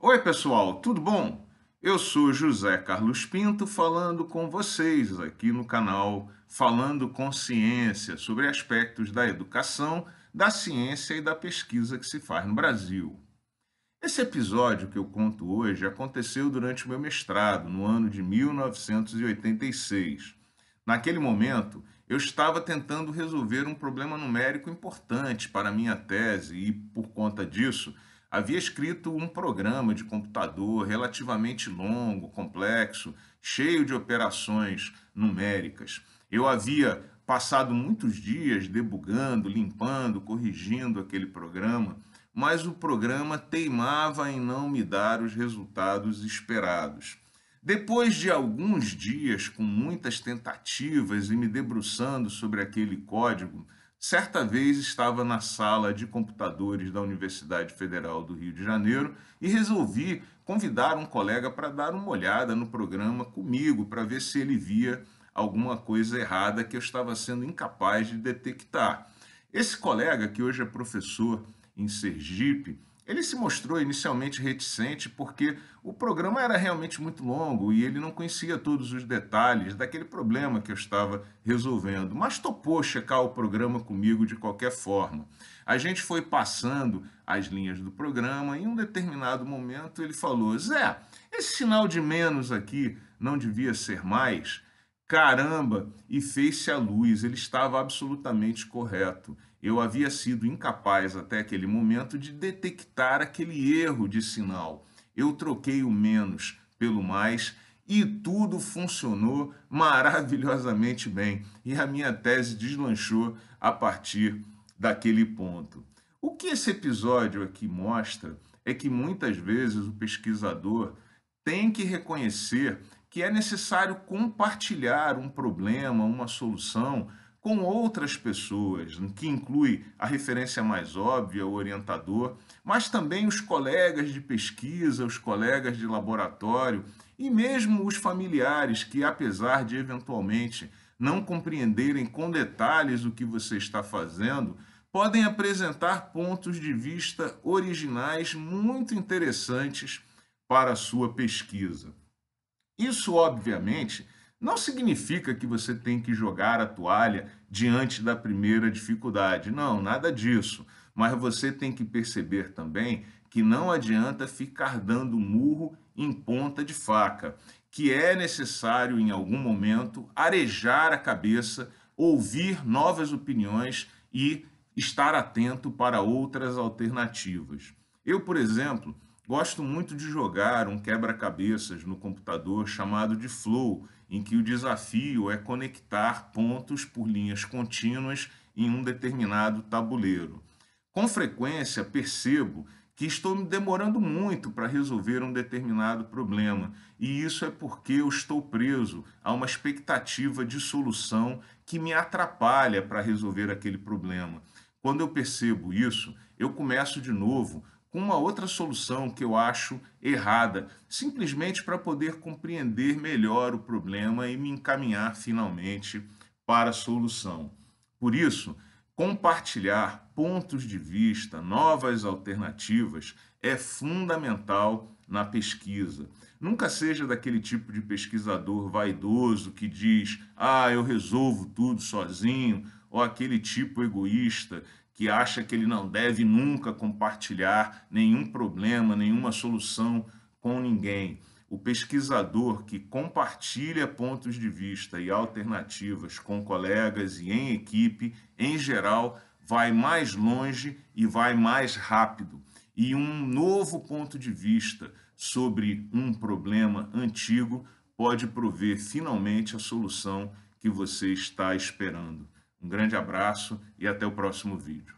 Oi, pessoal, tudo bom? Eu sou José Carlos Pinto falando com vocês aqui no canal Falando com Ciência sobre aspectos da educação, da ciência e da pesquisa que se faz no Brasil. Esse episódio que eu conto hoje aconteceu durante o meu mestrado, no ano de 1986. Naquele momento, eu estava tentando resolver um problema numérico importante para a minha tese e, por conta disso, havia escrito um programa de computador relativamente longo, complexo, cheio de operações numéricas. Eu havia passado muitos dias debugando, limpando, corrigindo aquele programa, mas o programa teimava em não me dar os resultados esperados. Depois de alguns dias com muitas tentativas e me debruçando sobre aquele código, Certa vez estava na sala de computadores da Universidade Federal do Rio de Janeiro e resolvi convidar um colega para dar uma olhada no programa comigo, para ver se ele via alguma coisa errada que eu estava sendo incapaz de detectar. Esse colega, que hoje é professor em Sergipe, ele se mostrou inicialmente reticente porque o programa era realmente muito longo e ele não conhecia todos os detalhes daquele problema que eu estava resolvendo, mas topou checar o programa comigo de qualquer forma. A gente foi passando as linhas do programa e em um determinado momento ele falou: Zé, esse sinal de menos aqui não devia ser mais? Caramba! E fez-se a luz, ele estava absolutamente correto. Eu havia sido incapaz até aquele momento de detectar aquele erro de sinal. Eu troquei o menos pelo mais e tudo funcionou maravilhosamente bem. E a minha tese deslanchou a partir daquele ponto. O que esse episódio aqui mostra é que muitas vezes o pesquisador tem que reconhecer que é necessário compartilhar um problema, uma solução com outras pessoas, que inclui a referência mais óbvia, o orientador, mas também os colegas de pesquisa, os colegas de laboratório e mesmo os familiares que, apesar de eventualmente não compreenderem com detalhes o que você está fazendo, podem apresentar pontos de vista originais muito interessantes para a sua pesquisa. Isso, obviamente, não significa que você tem que jogar a toalha diante da primeira dificuldade. Não, nada disso. Mas você tem que perceber também que não adianta ficar dando murro em ponta de faca, que é necessário, em algum momento, arejar a cabeça, ouvir novas opiniões e estar atento para outras alternativas. Eu, por exemplo, Gosto muito de jogar um quebra-cabeças no computador chamado de Flow, em que o desafio é conectar pontos por linhas contínuas em um determinado tabuleiro. Com frequência percebo que estou me demorando muito para resolver um determinado problema, e isso é porque eu estou preso a uma expectativa de solução que me atrapalha para resolver aquele problema. Quando eu percebo isso, eu começo de novo com uma outra solução que eu acho errada, simplesmente para poder compreender melhor o problema e me encaminhar finalmente para a solução. Por isso, compartilhar pontos de vista, novas alternativas é fundamental na pesquisa. Nunca seja daquele tipo de pesquisador vaidoso que diz: "Ah, eu resolvo tudo sozinho", ou aquele tipo egoísta que acha que ele não deve nunca compartilhar nenhum problema, nenhuma solução com ninguém. O pesquisador que compartilha pontos de vista e alternativas com colegas e em equipe, em geral, vai mais longe e vai mais rápido. E um novo ponto de vista sobre um problema antigo pode prover finalmente a solução que você está esperando. Um grande abraço e até o próximo vídeo.